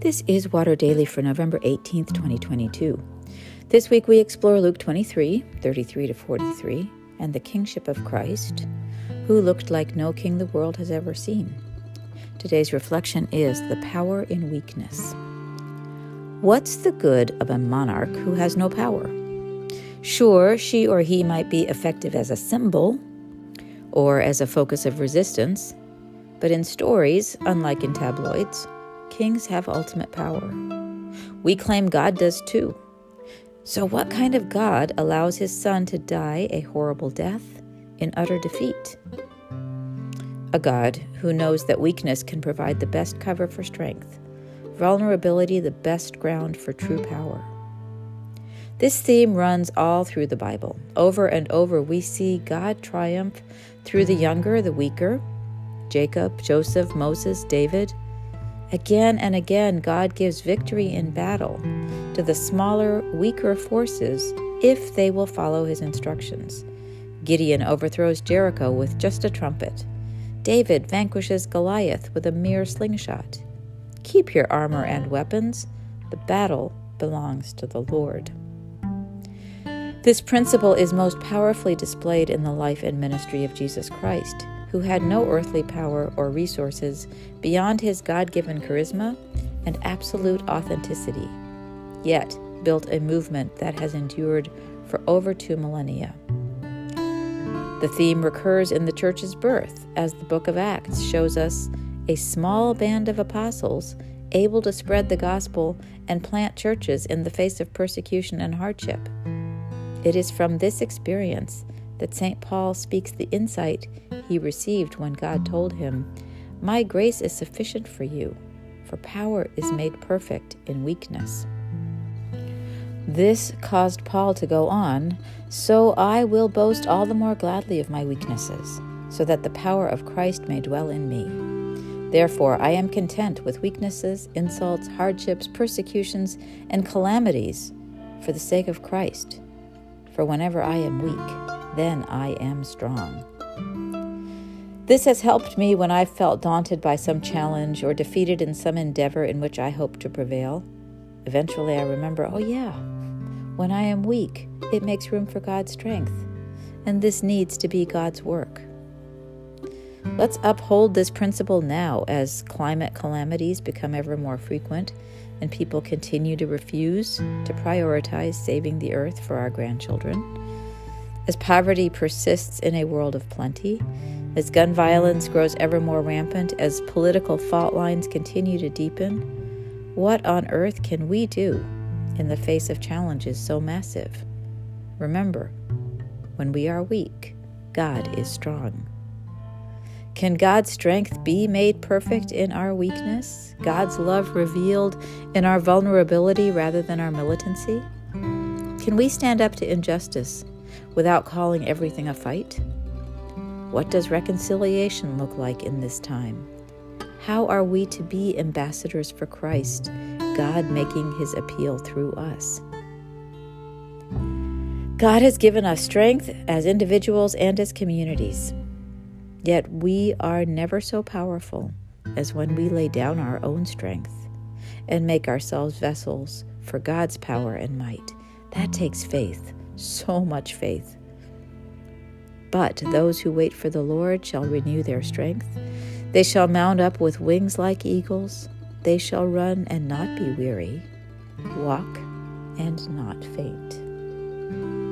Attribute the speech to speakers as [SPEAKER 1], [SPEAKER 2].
[SPEAKER 1] This is Water Daily for November 18th, 2022. This week we explore Luke 23, 33 to 43, and the kingship of Christ, who looked like no king the world has ever seen. Today's reflection is the power in weakness. What's the good of a monarch who has no power? Sure, she or he might be effective as a symbol or as a focus of resistance, but in stories, unlike in tabloids, kings have ultimate power. We claim God does too. So, what kind of God allows his son to die a horrible death in utter defeat? A God who knows that weakness can provide the best cover for strength, vulnerability the best ground for true power. This theme runs all through the Bible. Over and over, we see God triumph through the younger, the weaker Jacob, Joseph, Moses, David. Again and again, God gives victory in battle to the smaller, weaker forces if they will follow his instructions. Gideon overthrows Jericho with just a trumpet. David vanquishes Goliath with a mere slingshot. Keep your armor and weapons. The battle belongs to the Lord. This principle is most powerfully displayed in the life and ministry of Jesus Christ who had no earthly power or resources beyond his God given charisma and absolute authenticity, yet built a movement that has endured for over two millennia. The theme recurs in the church's birth, as the book of Acts shows us a small band of apostles able to spread the gospel and plant churches in the face of persecution and hardship. It is from this experience that St. Paul speaks the insight he received when God told him, My grace is sufficient for you, for power is made perfect in weakness. This caused Paul to go on, So I will boast all the more gladly of my weaknesses, so that the power of Christ may dwell in me. Therefore, I am content with weaknesses, insults, hardships, persecutions, and calamities for the sake of Christ. For whenever I am weak, then I am strong. This has helped me when I've felt daunted by some challenge or defeated in some endeavor in which I hope to prevail. Eventually, I remember, oh, yeah, when I am weak, it makes room for God's strength, and this needs to be God's work. Let's uphold this principle now as climate calamities become ever more frequent and people continue to refuse to prioritize saving the earth for our grandchildren as poverty persists in a world of plenty, as gun violence grows ever more rampant, as political fault lines continue to deepen, what on earth can we do in the face of challenges so massive? Remember, when we are weak, God is strong. Can God's strength be made perfect in our weakness? God's love revealed in our vulnerability rather than our militancy? Can we stand up to injustice without calling everything a fight? What does reconciliation look like in this time? How are we to be ambassadors for Christ, God making his appeal through us? God has given us strength as individuals and as communities. Yet we are never so powerful as when we lay down our own strength and make ourselves vessels for God's power and might. That takes faith so much faith. But those who wait for the Lord shall renew their strength. They shall mount up with wings like eagles. They shall run and not be weary, walk and not faint.